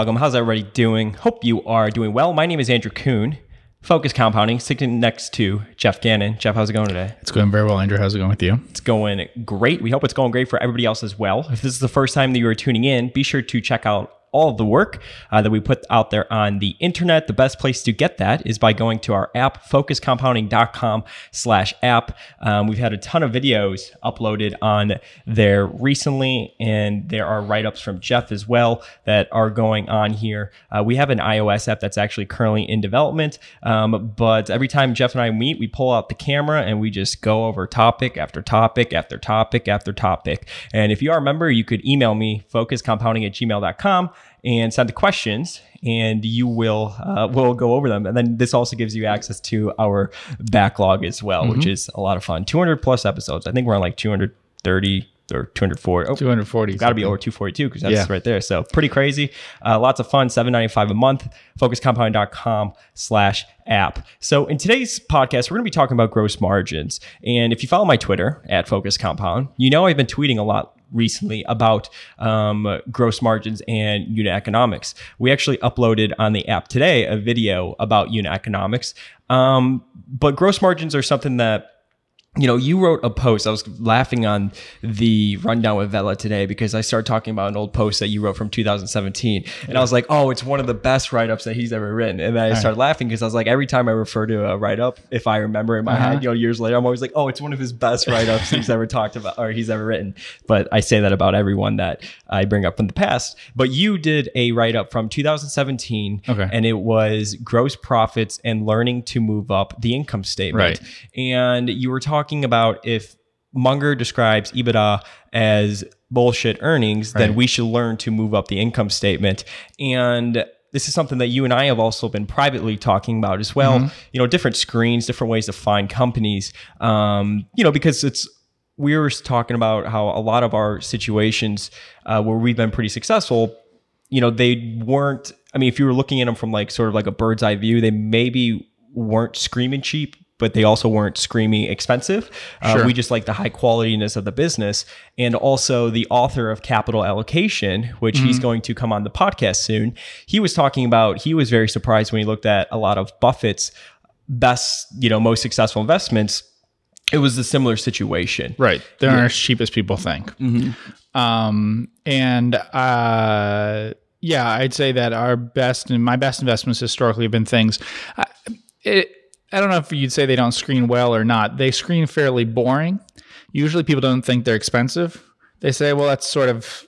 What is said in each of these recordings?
Welcome. How's everybody doing? Hope you are doing well. My name is Andrew Kuhn, Focus Compounding, sitting next to Jeff Gannon. Jeff, how's it going today? It's going very well, Andrew. How's it going with you? It's going great. We hope it's going great for everybody else as well. If this is the first time that you are tuning in, be sure to check out all the work uh, that we put out there on the internet. The best place to get that is by going to our app, focuscompounding.com slash app. Um, we've had a ton of videos uploaded on there recently, and there are write-ups from Jeff as well that are going on here. Uh, we have an iOS app that's actually currently in development, um, but every time Jeff and I meet, we pull out the camera and we just go over topic after topic after topic after topic. And if you are a member, you could email me, focuscompounding at gmail.com and send the questions and you will uh, will go over them. And then this also gives you access to our backlog as well mm-hmm. which is a lot of fun. 200 plus episodes. I think we're on like 230 or 240 oh, 240 got to be over 242 because that's yeah. right there. So pretty crazy. Uh, lots of fun. 795 a month. focuscompound.com slash app. So in today's podcast we're going to be talking about gross margins. And if you follow my twitter at focus compound you know i've been tweeting a lot recently about um, gross margins and unit economics. We actually uploaded on the app today a video about unit economics. Um, but gross margins are something that you know, you wrote a post. I was laughing on the rundown with Vela today because I started talking about an old post that you wrote from 2017. And I was like, oh, it's one of the best write ups that he's ever written. And then I started right. laughing because I was like, every time I refer to a write up, if I remember in my uh-huh. head, you know, years later, I'm always like, oh, it's one of his best write ups he's ever talked about or he's ever written. But I say that about everyone that I bring up in the past. But you did a write up from 2017. Okay. And it was gross profits and learning to move up the income statement. Right. And you were talking talking about if Munger describes EBITDA as bullshit earnings, right. then we should learn to move up the income statement. And this is something that you and I have also been privately talking about as well. Mm-hmm. You know, different screens, different ways to find companies. Um, you know, because it's we were talking about how a lot of our situations uh, where we've been pretty successful, you know, they weren't. I mean, if you were looking at them from like sort of like a bird's eye view, they maybe weren't screaming cheap, but they also weren't screaming expensive. Uh, we just like the high qualityness of the business. And also the author of Capital Allocation, which mm-hmm. he's going to come on the podcast soon. He was talking about, he was very surprised when he looked at a lot of Buffett's best, you know, most successful investments. It was a similar situation. Right. They aren't yeah. as cheap as people think. Mm-hmm. Um, and, uh, yeah, I'd say that our best and my best investments historically have been things. Uh, it, I don't know if you'd say they don't screen well or not. They screen fairly boring. Usually people don't think they're expensive. They say, well, that's sort of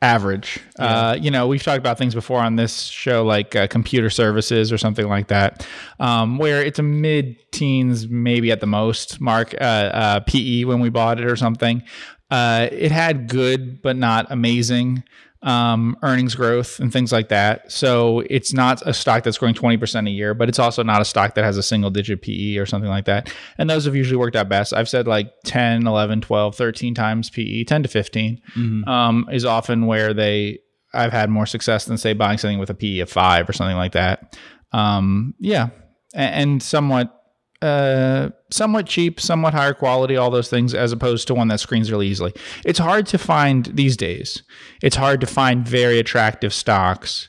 average. Yeah. Uh, you know, we've talked about things before on this show, like uh, computer services or something like that, um, where it's a mid teens, maybe at the most, mark uh, uh PE when we bought it or something. Uh, it had good, but not amazing um, earnings growth and things like that. So it's not a stock that's growing 20% a year, but it's also not a stock that has a single digit PE or something like that. And those have usually worked out best. I've said like 10, 11, 12, 13 times PE, 10 to 15 mm-hmm. um, is often where they, I've had more success than say buying something with a PE of five or something like that. Um, yeah. And, and somewhat uh, somewhat cheap, somewhat higher quality, all those things, as opposed to one that screens really easily. It's hard to find these days. It's hard to find very attractive stocks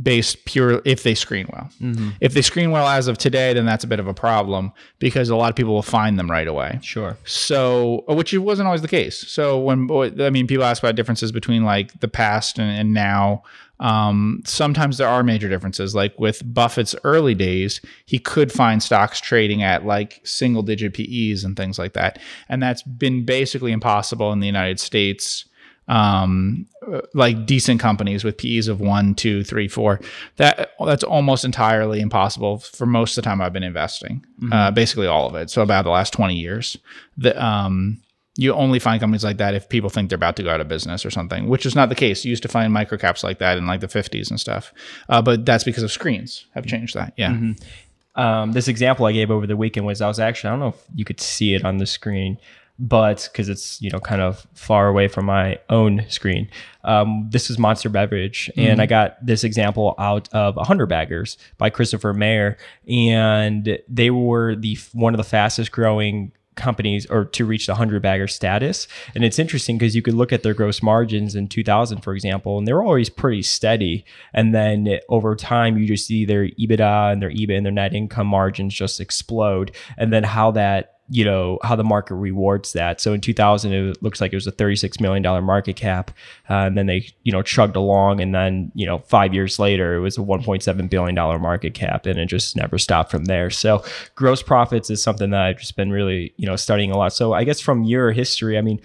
based pure if they screen well. Mm-hmm. If they screen well as of today, then that's a bit of a problem because a lot of people will find them right away. Sure. So, which wasn't always the case. So when I mean, people ask about differences between like the past and, and now. Um, sometimes there are major differences. Like with Buffett's early days, he could find stocks trading at like single digit PEs and things like that. And that's been basically impossible in the United States um, like decent companies with PEs of one, two, three, four. That that's almost entirely impossible for most of the time I've been investing. Mm-hmm. Uh, basically all of it. So about the last twenty years. The um, you only find companies like that if people think they're about to go out of business or something, which is not the case. You used to find microcaps like that in like the 50s and stuff. Uh, but that's because of screens have changed that. Yeah. Mm-hmm. Um, this example I gave over the weekend was I was actually, I don't know if you could see it on the screen, but because it's, you know, kind of far away from my own screen. Um, this is Monster Beverage. Mm-hmm. And I got this example out of 100 Baggers by Christopher Mayer. And they were the one of the fastest growing companies or to reach the 100 bagger status. And it's interesting because you could look at their gross margins in 2000, for example, and they're always pretty steady. And then over time, you just see their EBITDA and their EBIT and their net income margins just explode. And then how that you know how the market rewards that. So in 2000, it looks like it was a 36 million dollar market cap, uh, and then they you know chugged along, and then you know five years later, it was a 1.7 billion dollar market cap, and it just never stopped from there. So gross profits is something that I've just been really you know studying a lot. So I guess from your history, I mean.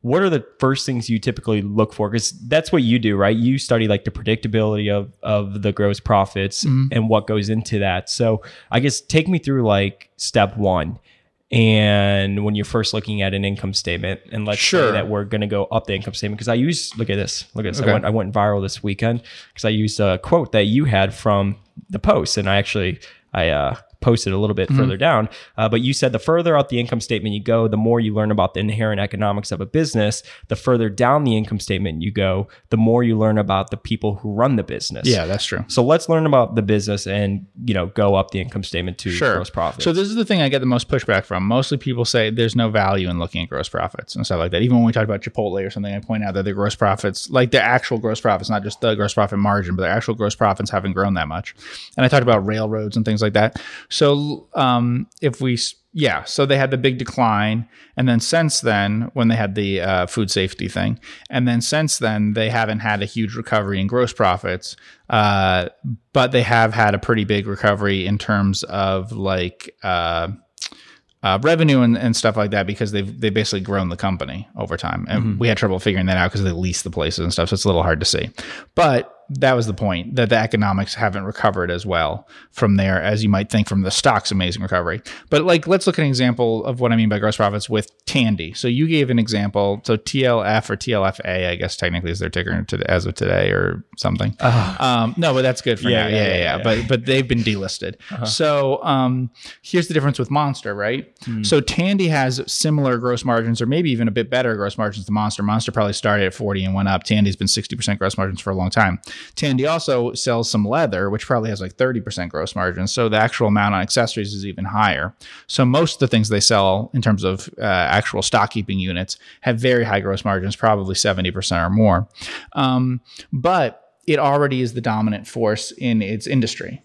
What are the first things you typically look for? Because that's what you do, right? You study like the predictability of of the gross profits mm-hmm. and what goes into that. So I guess take me through like step one and when you're first looking at an income statement and let's sure. say that we're going to go up the income statement because i use look at this look at this okay. I, went, I went viral this weekend because i used a quote that you had from the post and i actually i uh, posted a little bit mm-hmm. further down. Uh, but you said the further out the income statement you go, the more you learn about the inherent economics of a business. The further down the income statement you go, the more you learn about the people who run the business. Yeah, that's true. So let's learn about the business and you know go up the income statement to sure. gross profits. So this is the thing I get the most pushback from. Mostly people say there's no value in looking at gross profits and stuff like that. Even when we talk about Chipotle or something, I point out that the gross profits, like the actual gross profits, not just the gross profit margin, but the actual gross profits haven't grown that much. And I talked about railroads and things like that. So um, if we yeah, so they had the big decline, and then since then, when they had the uh, food safety thing, and then since then they haven't had a huge recovery in gross profits, uh, but they have had a pretty big recovery in terms of like. Uh, uh, revenue and, and stuff like that because they've they basically grown the company over time, and mm-hmm. we had trouble figuring that out because they leased the places and stuff, so it's a little hard to see. But that was the point that the economics haven't recovered as well from there as you might think from the stock's amazing recovery. But like, let's look at an example of what I mean by gross profits with Tandy. So you gave an example. So TLF or TLFA, I guess technically is their ticker to, as of today or something. Uh, um, no, but that's good for yeah, now. Yeah, yeah, yeah, yeah, But but they've been delisted. Uh-huh. So um, here's the difference with Monster, right? Mm. So Tandy has similar gross margins, or maybe even a bit better gross margins than Monster. Monster probably started at 40 and went up. Tandy's been 60% gross margins for a long time. Tandy also sells some leather, which probably has like 30% gross margin. So the actual amount on accessories is even higher. So most of the things they sell in terms of uh, actual stock keeping units have very high gross margins, probably 70% or more. Um, but it already is the dominant force in its industry.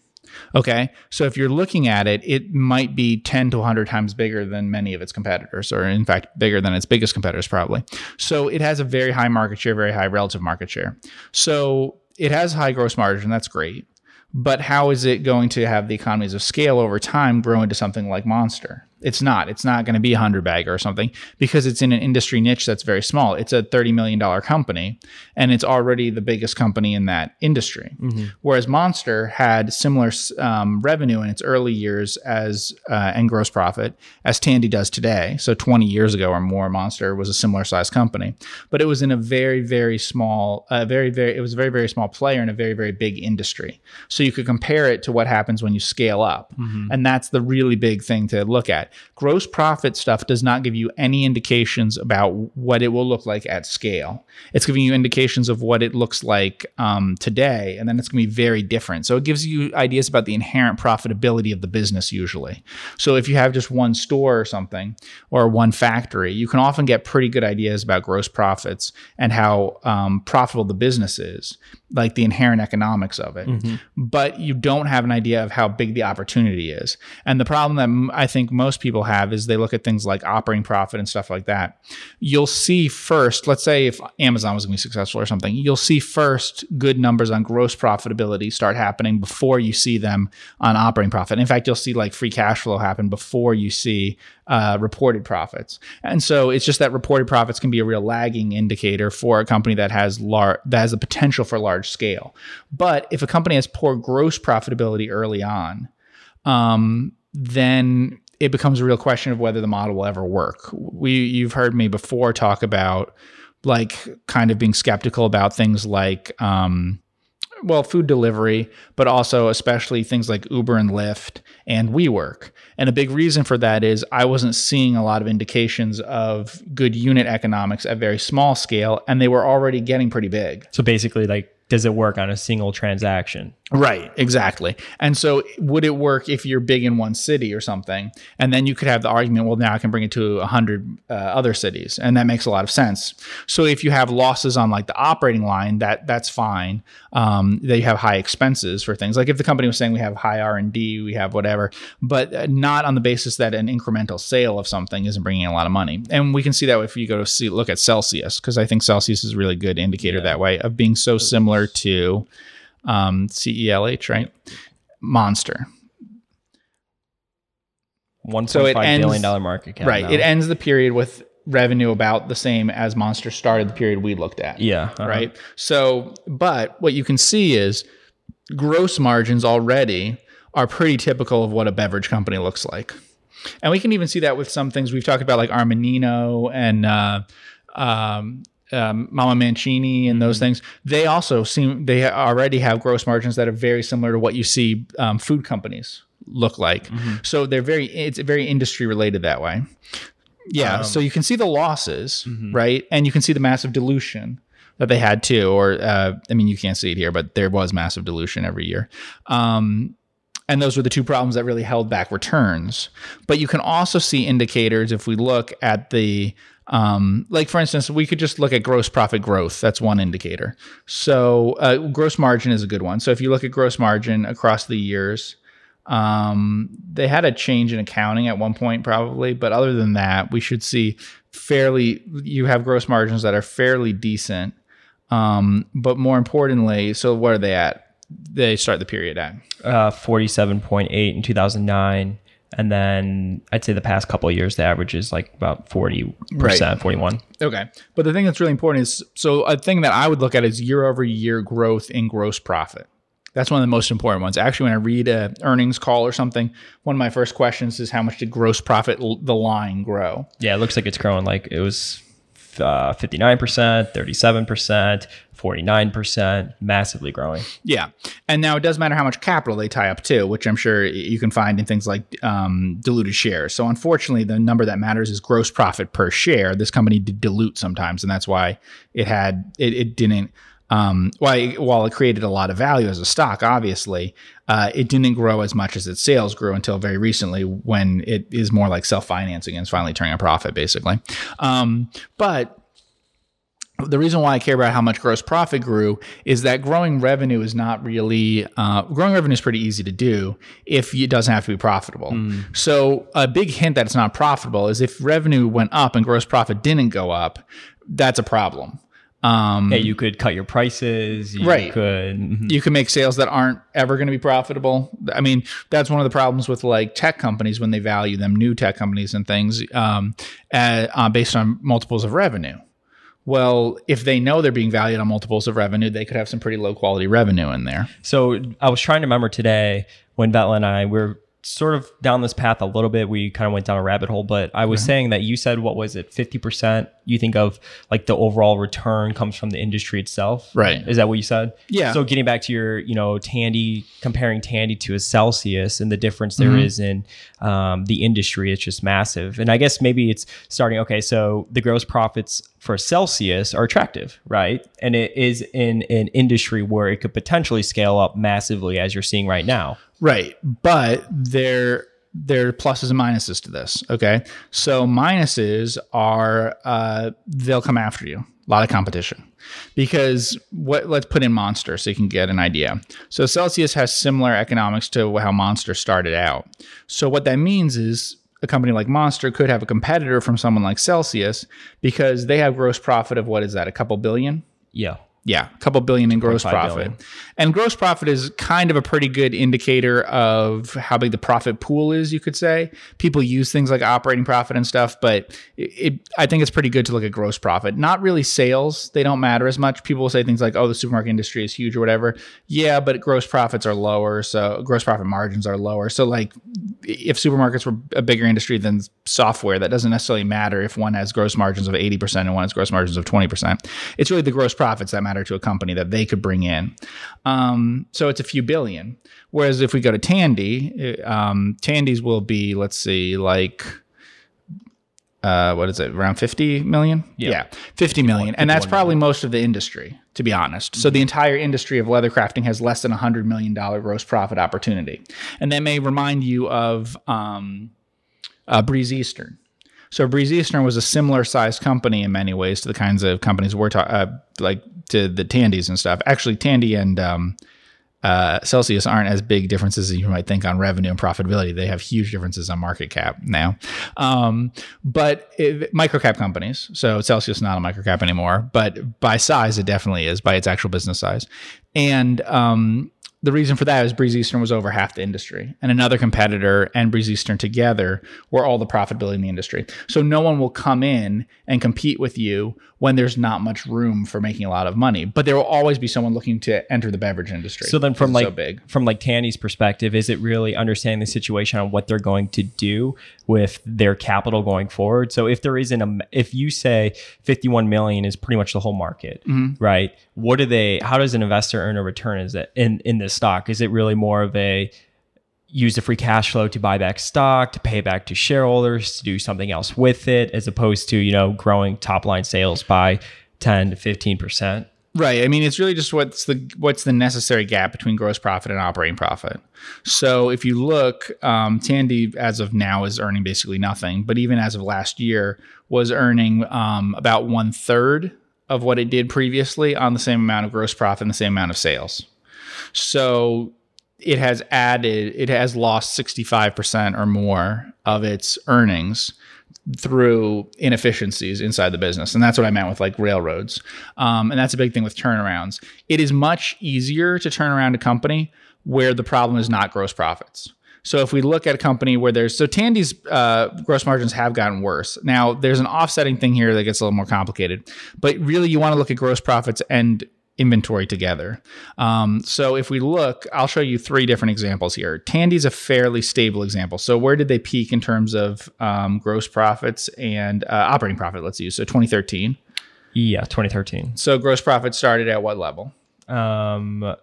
Okay. So if you're looking at it, it might be 10 to 100 times bigger than many of its competitors, or in fact, bigger than its biggest competitors, probably. So it has a very high market share, very high relative market share. So it has high gross margin. That's great. But how is it going to have the economies of scale over time grow into something like Monster? It's not. It's not going to be a hundred bagger or something because it's in an industry niche that's very small. It's a thirty million dollar company, and it's already the biggest company in that industry. Mm-hmm. Whereas Monster had similar um, revenue in its early years as uh, and gross profit as Tandy does today. So twenty years ago or more, Monster was a similar size company, but it was in a very very small, uh, very very it was a very very small player in a very very big industry. So you could compare it to what happens when you scale up, mm-hmm. and that's the really big thing to look at gross profit stuff does not give you any indications about what it will look like at scale. It's giving you indications of what it looks like um, today, and then it's going to be very different. So it gives you ideas about the inherent profitability of the business usually. So if you have just one store or something, or one factory, you can often get pretty good ideas about gross profits and how um, profitable the business is like the inherent economics of it, mm-hmm. but you don't have an idea of how big the opportunity is. And the problem that I think most people have is they look at things like operating profit and stuff like that. You'll see first, let's say if Amazon was going to be successful or something, you'll see first good numbers on gross profitability start happening before you see them on operating profit. In fact, you'll see like free cash flow happen before you see uh, reported profits. And so it's just that reported profits can be a real lagging indicator for a company that has large that has the potential for large scale. But if a company has poor gross profitability early on, um, then it becomes a real question of whether the model will ever work. We you've heard me before talk about like kind of being skeptical about things like um, well, food delivery, but also especially things like Uber and Lyft and WeWork. And a big reason for that is I wasn't seeing a lot of indications of good unit economics at very small scale, and they were already getting pretty big. So basically, like, does it work on a single transaction? Right, exactly. And so, would it work if you're big in one city or something? And then you could have the argument, well, now I can bring it to 100 uh, other cities. And that makes a lot of sense. So, if you have losses on like the operating line, that that's fine. Um, that you have high expenses for things. Like if the company was saying we have high R&D, we have whatever, but uh, not on the basis that an incremental sale of something isn't bringing in a lot of money. And we can see that if you go to see, look at Celsius, because I think Celsius is a really good indicator yeah. that way of being so similar to um, CELH, right? Monster. One so it ends, billion dollar market cap. Right. Now. It ends the period with revenue about the same as Monster started the period we looked at. Yeah. Uh-huh. Right. So, but what you can see is gross margins already are pretty typical of what a beverage company looks like. And we can even see that with some things we've talked about, like Armanino and uh, um, um, Mama Mancini and those mm-hmm. things, they also seem they already have gross margins that are very similar to what you see um, food companies look like. Mm-hmm. So they're very it's very industry related that way. Yeah, um, so you can see the losses, mm-hmm. right, and you can see the massive dilution that they had too. Or uh, I mean, you can't see it here, but there was massive dilution every year. Um, and those were the two problems that really held back returns. But you can also see indicators if we look at the um, like for instance, we could just look at gross profit growth. That's one indicator. So uh, gross margin is a good one. So if you look at gross margin across the years, um, they had a change in accounting at one point probably, but other than that, we should see fairly. You have gross margins that are fairly decent. Um, but more importantly, so what are they at? They start the period at uh, forty-seven point eight in two thousand nine and then I'd say the past couple years, the average is like about 40%, right. 41. Okay. But the thing that's really important is so a thing that I would look at is year over year growth in gross profit. That's one of the most important ones. Actually, when I read a earnings call or something, one of my first questions is how much did gross profit the line grow? Yeah, it looks like it's growing like it was uh, 59%, 37%, 49%, massively growing. Yeah. And now it does matter how much capital they tie up too, which I'm sure you can find in things like um, diluted shares. So unfortunately, the number that matters is gross profit per share. This company did dilute sometimes, and that's why it had, it, it didn't. Um, why, while it created a lot of value as a stock, obviously, uh, it didn't grow as much as its sales grew until very recently, when it is more like self financing and finally turning a profit, basically. Um, but the reason why I care about how much gross profit grew is that growing revenue is not really uh, growing revenue is pretty easy to do if it doesn't have to be profitable. Mm. So a big hint that it's not profitable is if revenue went up and gross profit didn't go up, that's a problem. Um, yeah, you could cut your prices. You right. Could mm-hmm. you could make sales that aren't ever going to be profitable. I mean, that's one of the problems with like tech companies when they value them, new tech companies and things, um, uh, based on multiples of revenue well, if they know they're being valued on multiples of revenue, they could have some pretty low quality revenue in there. So I was trying to remember today when Vetle and I were sort of down this path a little bit. We kind of went down a rabbit hole, but I was mm-hmm. saying that you said what was it, fifty percent? You think of like the overall return comes from the industry itself, right? Is that what you said? Yeah. So getting back to your, you know, Tandy comparing Tandy to a Celsius and the difference there mm-hmm. is in um, the industry, it's just massive. And I guess maybe it's starting. Okay, so the gross profits for Celsius are attractive, right? And it is in an industry where it could potentially scale up massively, as you're seeing right now. Right. But there there are pluses and minuses to this. Okay. So minuses are uh, they'll come after you. A lot of competition. Because what let's put in Monster so you can get an idea. So Celsius has similar economics to how Monster started out. So what that means is a company like Monster could have a competitor from someone like Celsius because they have gross profit of what is that, a couple billion? Yeah. Yeah, a couple billion in gross profit. Billion. And gross profit is kind of a pretty good indicator of how big the profit pool is, you could say. People use things like operating profit and stuff, but it, it, I think it's pretty good to look at gross profit. Not really sales, they don't matter as much. People will say things like, oh, the supermarket industry is huge or whatever. Yeah, but gross profits are lower, so gross profit margins are lower. So, like, if supermarkets were a bigger industry than software, that doesn't necessarily matter if one has gross margins of 80% and one has gross margins of 20%. It's really the gross profits that matter to a company that they could bring in. Um, so it's a few billion. Whereas if we go to Tandy, um, Tandy's will be, let's see, like uh, what is it around 50 million? Yeah, 50 million. And that's probably most of the industry to be honest. So the entire industry of leather crafting has less than a hundred million dollar gross profit opportunity. And that may remind you of um, uh, breeze eastern. So breeze eastern was a similar sized company in many ways to the kinds of companies we're talking uh, like to the tandys and stuff. Actually tandy and um, uh, Celsius aren't as big differences as you might think on revenue and profitability. They have huge differences on market cap now. Um, but it, microcap companies, so Celsius is not a microcap anymore, but by size, it definitely is by its actual business size. And um, the reason for that is Breeze Eastern was over half the industry, and another competitor and Breeze Eastern together were all the profitability in the industry. So no one will come in and compete with you when there's not much room for making a lot of money. But there will always be someone looking to enter the beverage industry. So then, from like so big. from like Tandy's perspective, is it really understanding the situation on what they're going to do with their capital going forward? So if there isn't a, if you say 51 million is pretty much the whole market, Mm-hmm. right? What do they? How does an investor earn a return? Is it in in this stock? Is it really more of a use the free cash flow to buy back stock, to pay back to shareholders, to do something else with it, as opposed to you know growing top line sales by 10 to 15 percent? Right. I mean, it's really just what's the what's the necessary gap between gross profit and operating profit. So if you look, um, Tandy as of now is earning basically nothing, but even as of last year was earning um, about one third of what it did previously on the same amount of gross profit and the same amount of sales. So it has added, it has lost sixty five percent or more of its earnings through inefficiencies inside the business. And that's what I meant with like railroads. Um, and that's a big thing with turnarounds. It is much easier to turn around a company where the problem is not gross profits. So if we look at a company where there's so Tandy's uh, gross margins have gotten worse. Now there's an offsetting thing here that gets a little more complicated, but really you want to look at gross profits and inventory together. Um, so if we look, I'll show you three different examples here. Tandy's a fairly stable example. So where did they peak in terms of um, gross profits and uh, operating profit? Let's use so 2013. Yeah, 2013. So gross profit started at what level? Um,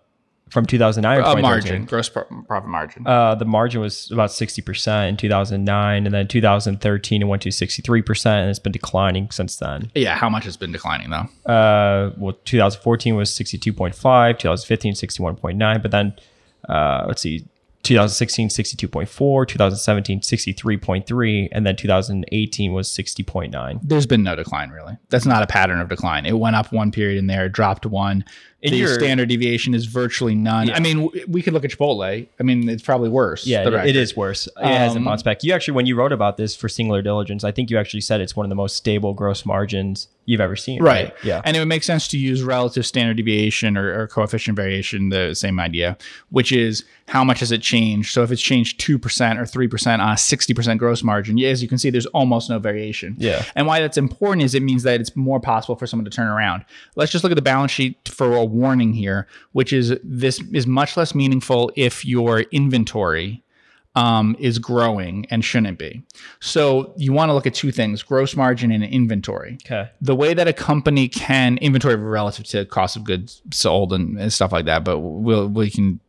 from 2009 or A margin, gross profit margin. Uh, the margin was about 60% in 2009, and then 2013 it went to 63%, and it's been declining since then. yeah, how much has been declining though? Uh, well, 2014 was 62.5, 2015 61.9, but then uh, let's see, 2016 62.4, 2017 63.3, and then 2018 was 60.9. There's been no decline really. That's not a pattern of decline. It went up one period in there, dropped one. The your- standard deviation is virtually none. I mean, w- we could look at Chipotle. I mean, it's probably worse. Yeah, it- it record. worse. It hasn't Um, bounced back. You actually, when you wrote about this for Singular Diligence, I think you actually said it's one of the most stable gross margins you've ever seen. Right. Yeah. And it would make sense to use relative standard deviation or, or coefficient variation, the same idea, which is how much has it changed? So if it's changed 2% or 3% on a 60% gross margin, as you can see, there's almost no variation. Yeah. And why that's important is it means that it's more possible for someone to turn around. Let's just look at the balance sheet for a warning here, which is this is much less meaningful if your inventory um, is growing and shouldn't be. So you want to look at two things: gross margin and inventory Okay. the way that a company can inventory relative to cost of goods sold and, and stuff like that, but we'll we can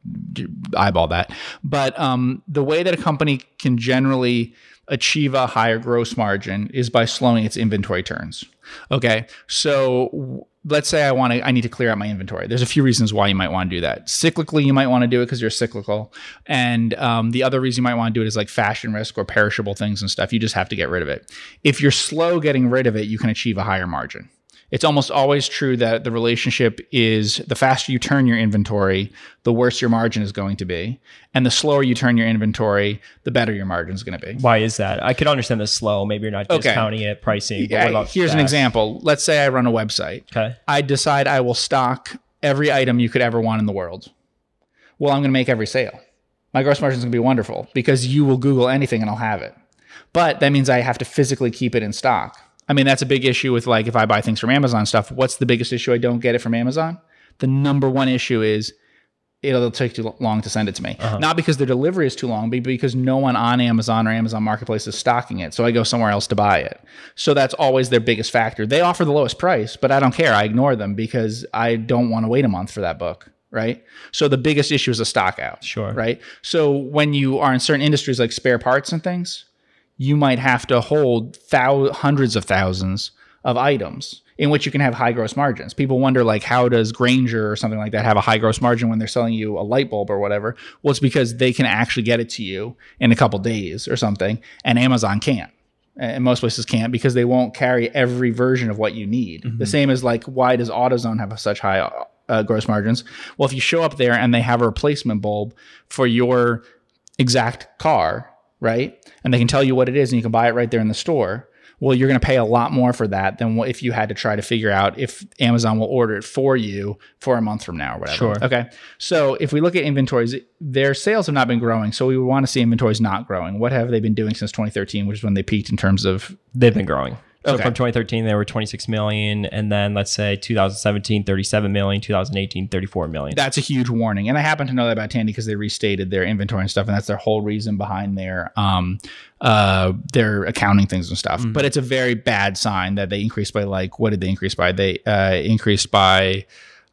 eyeball that. But um, the way that a company can generally achieve a higher gross margin is by slowing its inventory turns. Okay, so let's say I want to, I need to clear out my inventory. There's a few reasons why you might want to do that. Cyclically, you might want to do it because you're cyclical, and um, the other reason you might want to do it is like fashion risk or perishable things and stuff. You just have to get rid of it. If you're slow getting rid of it, you can achieve a higher margin. It's almost always true that the relationship is the faster you turn your inventory, the worse your margin is going to be. And the slower you turn your inventory, the better your margin is going to be. Why is that? I could understand the slow. Maybe you're not Okay. discounting it, pricing. Yeah, here's an example. Let's say I run a website. Okay. I decide I will stock every item you could ever want in the world. Well, I'm going to make every sale. My gross margin is going to be wonderful because you will Google anything and I'll have it. But that means I have to physically keep it in stock. I mean, that's a big issue with like if I buy things from Amazon stuff. What's the biggest issue I don't get it from Amazon? The number one issue is it'll take too long to send it to me. Uh-huh. Not because their delivery is too long, but because no one on Amazon or Amazon Marketplace is stocking it. So I go somewhere else to buy it. So that's always their biggest factor. They offer the lowest price, but I don't care. I ignore them because I don't want to wait a month for that book. Right. So the biggest issue is a stock out. Sure. Right. So when you are in certain industries like spare parts and things, you might have to hold thou- hundreds of thousands of items in which you can have high gross margins. People wonder like how does Grainger or something like that have a high gross margin when they're selling you a light bulb or whatever? Well, it's because they can actually get it to you in a couple days or something and Amazon can't. And most places can't because they won't carry every version of what you need. The same as like why does AutoZone have such high uh, gross margins? Well, if you show up there and they have a replacement bulb for your exact car, right? And they can tell you what it is and you can buy it right there in the store. Well, you're going to pay a lot more for that than if you had to try to figure out if Amazon will order it for you for a month from now or whatever. Sure. Okay. So if we look at inventories, their sales have not been growing. So we would want to see inventories not growing. What have they been doing since 2013, which is when they peaked in terms of They've been growing. So Okay. from 2013, they were 26 million, and then let's say 2017, 37 million, 2018, 34 million. that's a huge warning. And I happen to know that about Tandy because they restated their inventory and stuff, and that's their whole reason behind their um uh their accounting things and stuff. But it's a very bad sign that they increased by like what did they increase by? They uh increased by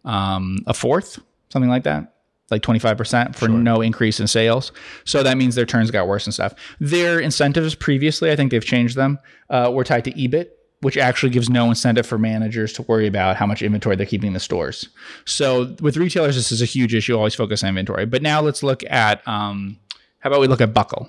um a fourth, something like that. Like 25% for no increase in sales. So that means their turns got worse and stuff. Their incentives previously, I think they've changed them, uh, were tied to EBIT, which actually gives no incentive for managers to worry about how much inventory they're keeping in the stores. So with retailers, this is a huge issue. Always focus on inventory. But now let's look at um, how about we look at Buckle?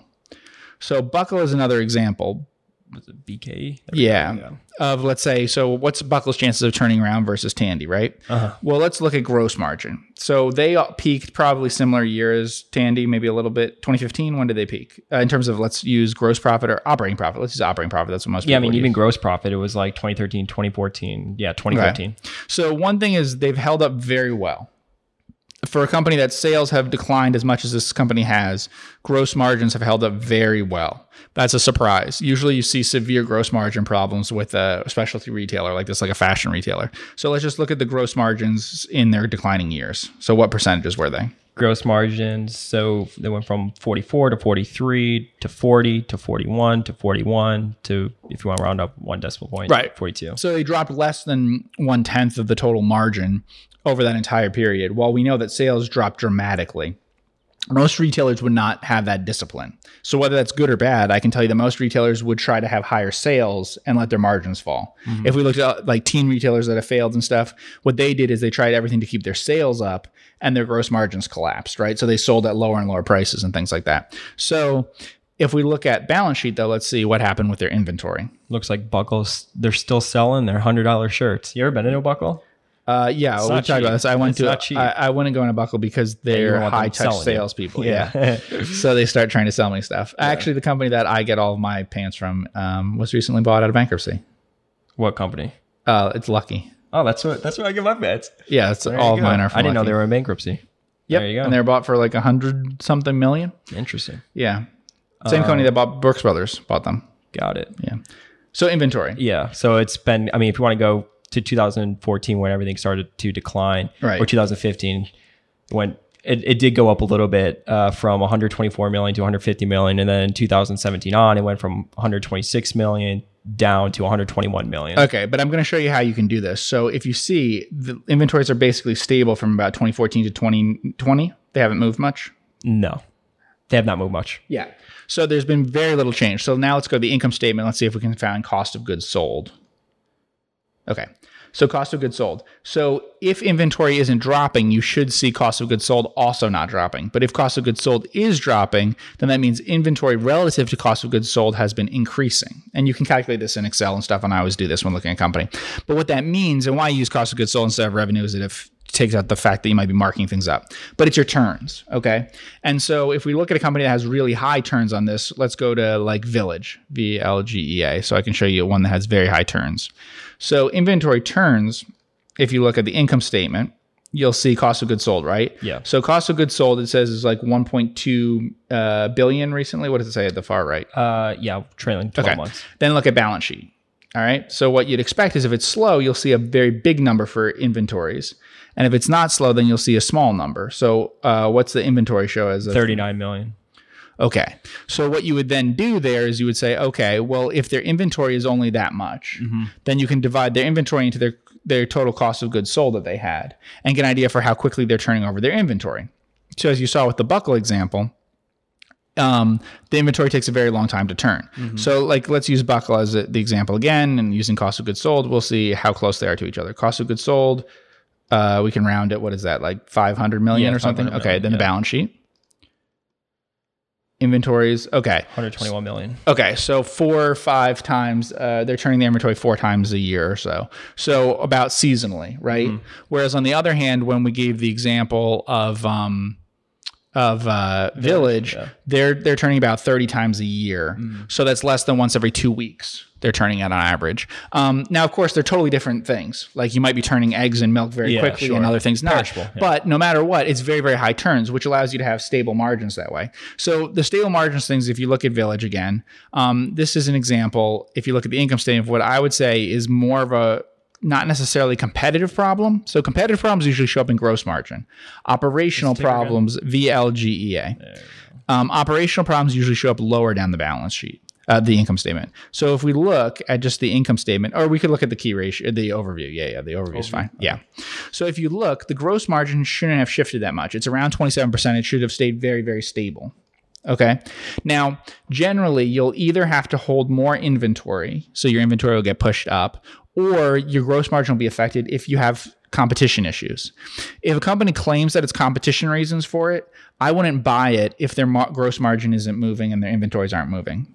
So Buckle is another example. Was it BK? Yeah. Of let's say, so what's Buckle's chances of turning around versus Tandy, right? Well, let's look at gross margin. So they peaked probably similar year as Tandy, maybe a little bit. 2015, when did they peak? Uh, in terms of let's use gross profit or operating profit. Let's use operating profit. That's what most Yeah, I mean, even use. gross profit, it was like 2013, 2014. Yeah, 2015. So one thing is they've held up very well. For a company that sales have declined as much as this company has, gross margins have held up very well. That's a surprise. Usually you see severe gross margin problems with a specialty retailer like this, like a fashion retailer. So let's just look at the gross margins in their declining years. So what percentages were they? Gross margins. So they went from 44 to 43 to 40 to 41 to 41 to, if you want to round up one decimal point, Right. 42. So they dropped less than one tenth of the total margin over that entire period. While we know that sales dropped dramatically, most retailers would not have that discipline. So whether that's good or bad, I can tell you that most retailers would try to have higher sales and let their margins fall. Mm-hmm. If we looked at like teen retailers that have failed and stuff, what they did is they tried everything to keep their sales up and their gross margins collapsed, right? So they sold at lower and lower prices and things like that. So if we look at balance sheet though, let's see what happened with their inventory. Looks like Buckles, they're still selling their $100 shirts. You ever been in a Buckle? Uh, yeah, we talked about this. I went It's to. I, I wouldn't go in a buckle because they're don't want them high touch salespeople. Yeah. so they start trying to sell me stuff. Actually, the company that I get all of my pants from um, was recently bought out of bankruptcy. What company? Uh, it's Lucky. Oh, that's what that's where I get my bets. Yeah, it's There all of mine are I didn't know they were in bankruptcy. Yep. There you go. And they were bought for like a hundred something million. Interesting. Yeah. Same company that bought Brooks Brothers bought them. Got it. Yeah. So inventory. Yeah. So it's been, I mean, if you want to go to 2014 when everything started to decline, Right. or 2015 when it, it did go up a little bit uh, from 124 million to 150 million. And then in 2017 on, it went from 126 million down to 121 million. Okay, but I'm going to show you how you can do this. So if you see the inventories are basically stable from about 2014 to 2020, they haven't moved much. No, they have not moved much. Yeah. So there's been very little change. So now let's go to the income statement. Let's see if we can find cost of goods sold. Okay. So cost of goods sold. So if inventory isn't dropping, you should see cost of goods sold also not dropping. But if cost of goods sold is dropping, then that means inventory relative to cost of goods sold has been increasing. And you can calculate this in Excel and stuff. And I always do this when looking at company. But what that means and why you use cost of goods sold instead of revenue is that if takes out the fact that you might be marking things up, but it's your turns. Okay. And so if we look at a company that has really high turns on this, let's go to like Village, V L G E A. So I can show you one that has very high turns. So inventory turns, if you look at the income statement, you'll see cost of goods sold, right? Yeah. So cost of goods sold, it says is like 1.2 uh, billion recently. What does it say at the far right? Uh, yeah, trailing 12 Okay. months. Then look at balance sheet. All right. So what you'd expect is if it's slow, you'll see a very big number for inventories. And if it's not slow, then you'll see a small number. So uh, what's the inventory show as? A, 39 million. Okay. So what you would then do there is you would say, okay, well, if their inventory is only that much, then you can divide their inventory into their their total cost of goods sold that they had and get an idea for how quickly they're turning over their inventory. So as you saw with the buckle example, um, the inventory takes a very long time to turn. Mm-hmm. So, like, let's use Buckle as the example again, and using cost of goods sold, we'll see how close they are to each other. Cost of goods sold, uh, we can round it. What is that, like five hundred million Yeah, or something? 500 okay, million, then the balance sheet, inventories. Okay, 121 million. Okay, so four or five times, uh, they're turning the inventory four times a year or so. So about seasonally, right? Mm-hmm. Whereas on the other hand, when we gave the example of um, of uh, Village, yeah. they're they're turning about thirty times a year. Mm-hmm. So that's less than once every two weeks. They're turning it on average. Um, now, of course, they're totally different things. Like you might be turning eggs and milk very Yeah, quickly, sure. and other things not. Perishable, yeah. But no matter what, it's very, very high turns, which allows you to have stable margins that way. So the stable margins things, if you look at Village again, um, this is an example. If you look at the income statement, of what I would say is more of a not necessarily competitive problem. So competitive problems usually show up in gross margin. Operational problems, VLGEA. Um, operational problems usually show up lower down the balance sheet, uh, the income statement. So if we look at just the income statement, or we could look at the key ratio, the overview. Yeah, yeah, the overview is fine. Yeah. So if you look, the gross margin shouldn't have shifted that much. It's around 27%. It should have stayed very, very stable. Okay. Now, generally, you'll either have to hold more inventory, so your inventory will get pushed up, or your gross margin will be affected if you have competition issues. If a company claims that it's competition reasons for it, I wouldn't buy it if their gross margin isn't moving and their inventories aren't moving.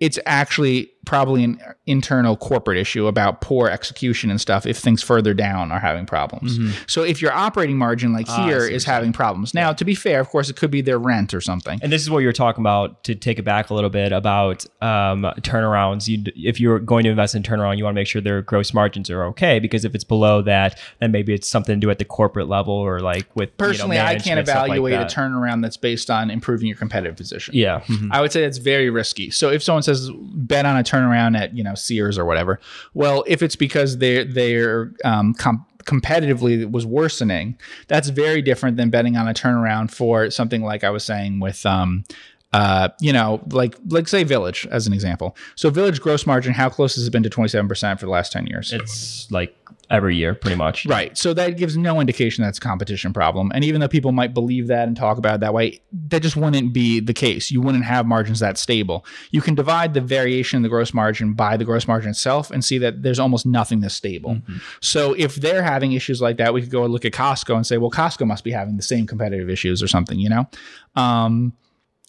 It's actually probably an internal corporate issue about poor execution and stuff if things further down are having problems. So if your operating margin like here is having problems. Now, to be fair, of course, it could be their rent or something. And this is what you were talking about to take it back a little bit about um, turnarounds. You, if you're going to invest in turnaround, you want to make sure their gross margins are okay because if it's below that, then maybe it's something to do at the corporate level or like with you know, Personally, I can't stuff like evaluate a turnaround that's based on improving your competitive position. Yeah. Mhm. I would say it's very risky. So if someone says bet on a turnaround at you know Sears or whatever, well, if it's because they're they're um, com- competitively was worsening, that's very different than betting on a turnaround for something like I was saying with. Um, uh, you know, like like say Village as an example. So Village gross margin, how close has it been to twenty seven percent for the last ten years? It's like every year, pretty much. Right. So that gives no indication that's a competition problem. And even though people might believe that and talk about it that way, that just wouldn't be the case. You wouldn't have margins that stable. You can divide the variation in the gross margin by the gross margin itself and see that there's almost nothing that's stable. So if they're having issues like that, we could go and look at Costco and say, well, Costco must be having the same competitive issues or something, you know? Um,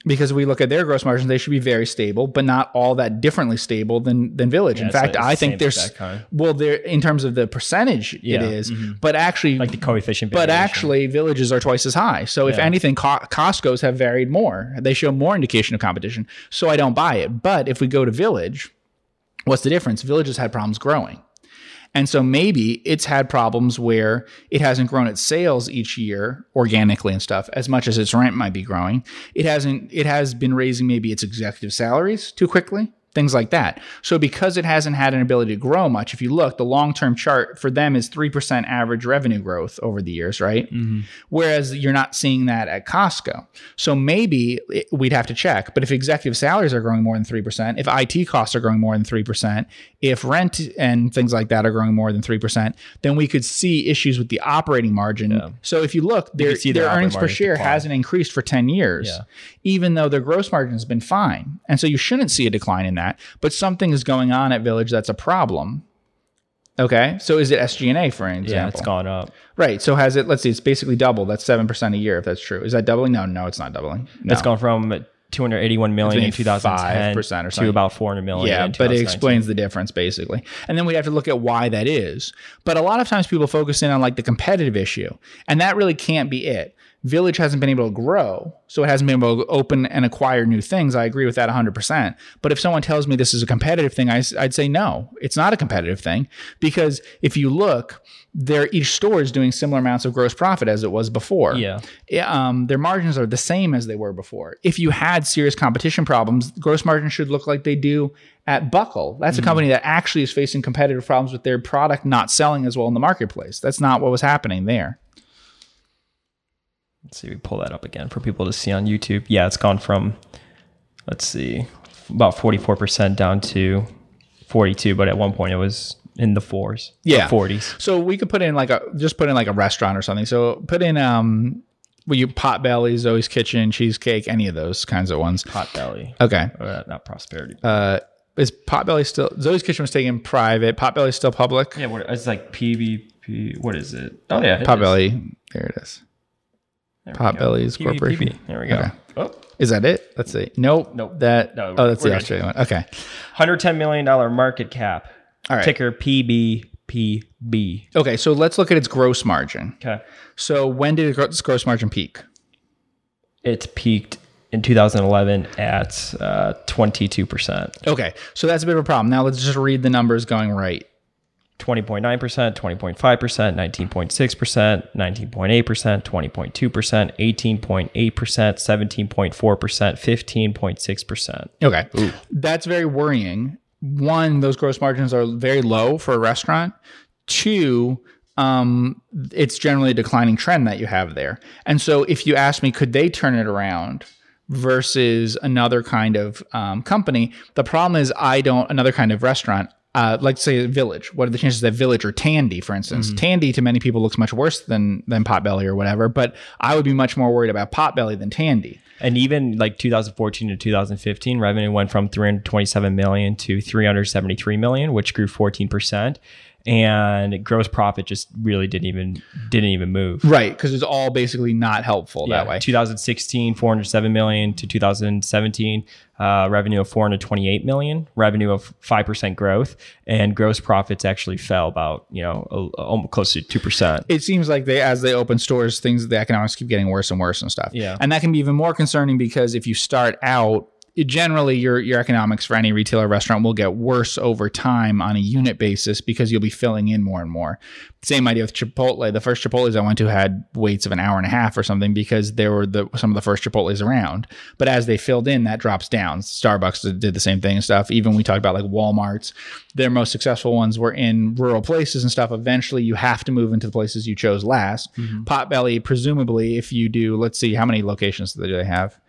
because we look at their gross margins, they should be very stable, but not all that differently stable than than Village. in fact, like I think there's well, there in terms of the percentage, Yeah, it is, mm-hmm. but actually, Like the coefficient. but variation. actually, villages are twice as high. So if anything, Co- Costco's have varied more. They show more indication of competition. So I don't buy it. But if we go to Village, what's the difference? Villages had problems growing. And so maybe it's had problems where it hasn't grown its sales each year organically and stuff as much as its rent might be growing. It hasn't it has been raising maybe its executive salaries too quickly, things like that. So because it hasn't had an ability to grow much, if you look, the long-term chart for them is 3% average revenue growth over the years, right? Mm-hmm. Whereas you're not seeing that at Costco. So maybe it- we'd have to check. But if executive salaries are growing more than 3%, if IT costs are growing more than 3%, if rent and things like that are growing more than 3%, then we could see issues with the operating margin. So if you look, their, see their their earnings per share decline. hasn't increased for 10 years, Yeah. even though their gross margin has been fine. And so you shouldn't see a decline in that. But something is going on at Village that's a problem. Okay. So is it SG&A, for example? yeah, it's gone up. Right. So has it? Let's see. It's basically double. That's seven percent a year. If that's true, is that doubling? No, no, it's not doubling. No. It's gone from 281 million in It's been 2010 5% or to about 400 million. yeah, but it explains the difference basically. And then we have to look at why that is. But a lot of times people focus in on like the competitive issue, and that really can't be it. Village hasn't been able to grow, so it hasn't been able to open and acquire new things. I agree with that 100%. But if someone tells me this is a competitive thing, I, would say no, it's not a competitive thing because if you look, their each store is doing similar amounts of gross profit as it was before. Yeah. Yeah, um, their margins are the same as they were before. If you had serious competition problems, gross margins should look like they do at Buckle. That's a company that actually is facing competitive problems with their product not selling as well in the marketplace. That's not what was happening there. Let's see, we pull that up again for people to see on YouTube. Yeah, it's gone from, let's see, about 44% down to 42, but at one point it was in the fours, Yeah. 40s. So we could put in like a just put in like a restaurant or something. So put in um Well, you Potbelly, Zoe's Kitchen, Cheesecake, any of those kinds of ones. Pot belly. Okay. Uh, not prosperity. Uh, is Potbelly still Zoe's Kitchen was taken private? Pot Potbelly still public? yeah, what, it's like PVP. What is it? Oh yeah, it is. Potbelly. There it is. There. Potbelly's corporation. There we go. Okay. Oh, Is that it? Let's see. Nope. Nope. That. No, oh, that's the. Australian one. Okay. $110 million market cap. All right. Ticker PBPB. Okay. So let's look at its gross margin. Okay. So when did its gross margin peak? It peaked in 2011 at uh, 22%. Okay. So that's a bit of a problem. Now let's just read the numbers going right. 20.9%, 20.5%, 19.6%, 19.8%, 20.2%, 18.8%, 17.4%, 15.6%. Okay. That's very worrying. One, those gross margins are very low for a restaurant. Two, um, it's generally a declining trend that you have there. And so if you ask me, could they turn it around? Versus another kind of um, company. The problem is, I don't, another kind of restaurant, uh, like say Village. What are the chances that Village or Tandy, for instance? Tandy to many people looks much worse than than Potbelly or whatever, but I would be much more worried about Potbelly than Tandy. And even like 2014 to 2015, revenue went from 327 million to 373 million, which grew 14%. And gross profit just really didn't even didn't even move. Right, because it's all basically not helpful that way. 2016, 407 million to 2017, uh, revenue of 428 million, revenue of 5% growth, and gross profits actually fell about, you know, a, almost close to 2%. It seems like they, as they open stores, things the economics keep getting worse and worse and stuff. Yeah. and that can be even more concerning because if you start out, generally your your economics for any retailer restaurant will get worse over time on a unit basis because you'll be filling in more and more. Same idea with Chipotle. The first Chipotle's I went to had waits of an hour and a half or something because they were the some of the first Chipotle's around. But as they filled in, that drops down. Starbucks did the same thing and stuff. Even we talked about like Walmart's, their most successful ones were in rural places and stuff. Eventually, you have to move into the places you chose last. Mm-hmm. Potbelly, presumably, if you do, let's see, how many locations do they have?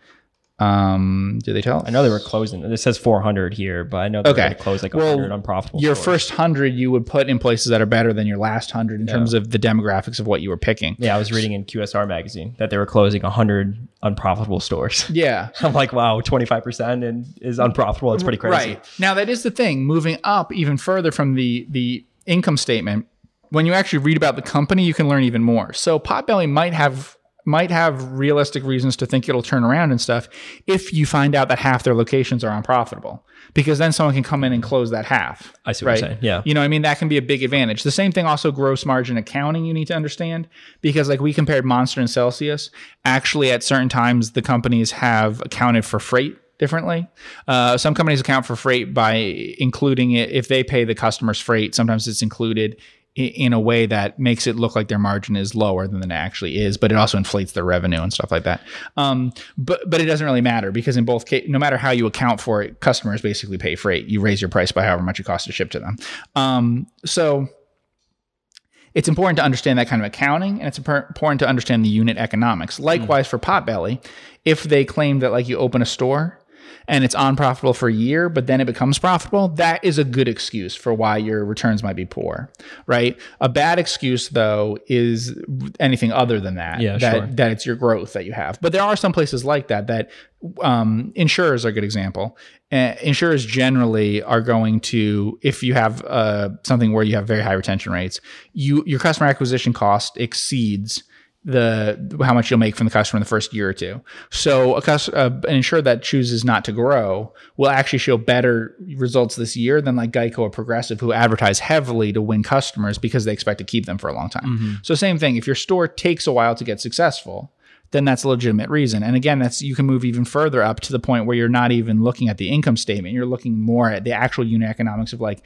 Um, do they tell? I know they were closing. This says 400 here, but I know they're Okay. going to close like Well, 100 unprofitable. Your stores. first hundred you would put in places that are better than your last hundred in terms of the demographics of what you were picking. Yeah, I was reading in QSR magazine that they were closing 100 unprofitable stores. Yeah. I'm like, wow, 25% and is unprofitable. It's pretty crazy. Right. Now that is the thing. Moving up even further from the the income statement, when you actually read about the company, you can learn even more. So Potbelly might have might have realistic reasons to think it'll turn around and stuff if you find out that half their locations are unprofitable. Because then someone can come in and close that half. I see what you're saying. Yeah. You know, I mean, that can be a big advantage. The same thing also gross margin accounting you need to understand because like we compared Monster and Celsius, actually at certain times the companies have accounted for freight differently. Uh, some companies account for freight by including it if they pay the customers freight. Sometimes it's included in a way that makes it look like their margin is lower than it actually is, but it also inflates their revenue and stuff like that. Um, but but it doesn't really matter because in both cases, no matter how you account for it, customers basically pay freight. You raise your price by however much it costs to ship to them. Um, so it's important to understand that kind of accounting and it's important to understand the unit economics. Likewise for Potbelly, if they claim that like you open a store and it's unprofitable for a year, but then it becomes profitable, that is a good excuse for why your returns might be poor, right? A bad excuse though is anything other than that. Yeah, that, sure. that it's your growth that you have. But there are some places like that that um, insurers are a good example. Uh, insurers generally are going to, if you have uh, something where you have very high retention rates, you your customer acquisition cost exceeds the how much you'll make from the customer in the first year or two. So a cus- uh, an insurer that chooses not to grow will actually show better results this year than like Geico or Progressive, who advertise heavily to win customers because they expect to keep them for a long time. So same thing. If your store takes a while to get successful, then that's a legitimate reason. And again, that's you can move even further up to the point where you're not even looking at the income statement. You're looking more at the actual unit economics of like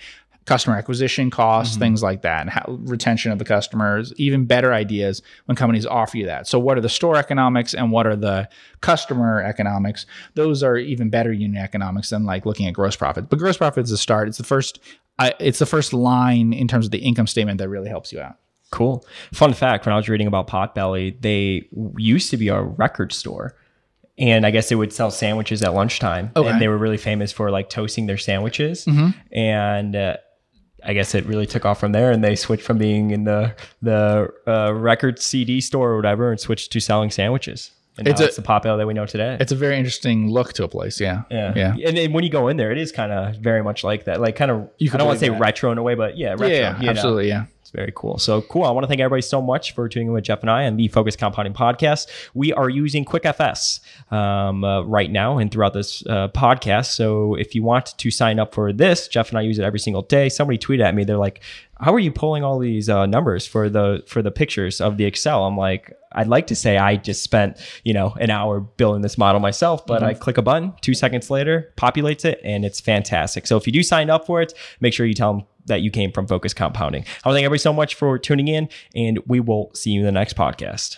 customer acquisition costs, things like that, and how, retention of the customers, even better ideas when companies offer you that. So what are the store economics and what are the customer economics? Those are even better unit economics than like looking at gross profit. But gross profit is the start. It's the first it's the first line in terms of the income statement that really helps you out. Cool. Fun fact when I was reading about Potbelly, they used to be a record store. And I guess they would sell sandwiches at lunchtime. Okay. And they were really famous for like toasting their sandwiches. And uh, I guess it really took off from there, and they switched from being in the the uh, record CD store or whatever, and switched to selling sandwiches. And It's now a- it's the Potbelly that we know today. It's a very interesting look to a place. Yeah. Yeah. Yeah. And then when you go in there, it is kind of very much like that. Like kind of, You I don't want to say that. retro in a way, but yeah, retro. Yeah. know. absolutely. Yeah. Very cool. So cool. I want to thank everybody so much for tuning in with Geoff and I on the Focus Compounding Podcast. We are using QuickFS um, uh, right now and throughout this uh, podcast. So if you want to sign up for this, Geoff and I use it every single day. Somebody tweeted at me. They're like, "How are you pulling all these uh, numbers for the for the pictures of the Excel?" I'm like. I'd like to say I just spent, you know, an hour building this model myself, but I click a button, two seconds later, populates it, and it's fantastic. So if you do sign up for it, make sure you tell them that you came from Focus Compounding. I want to thank everybody so much for tuning in, and we will see you in the next podcast.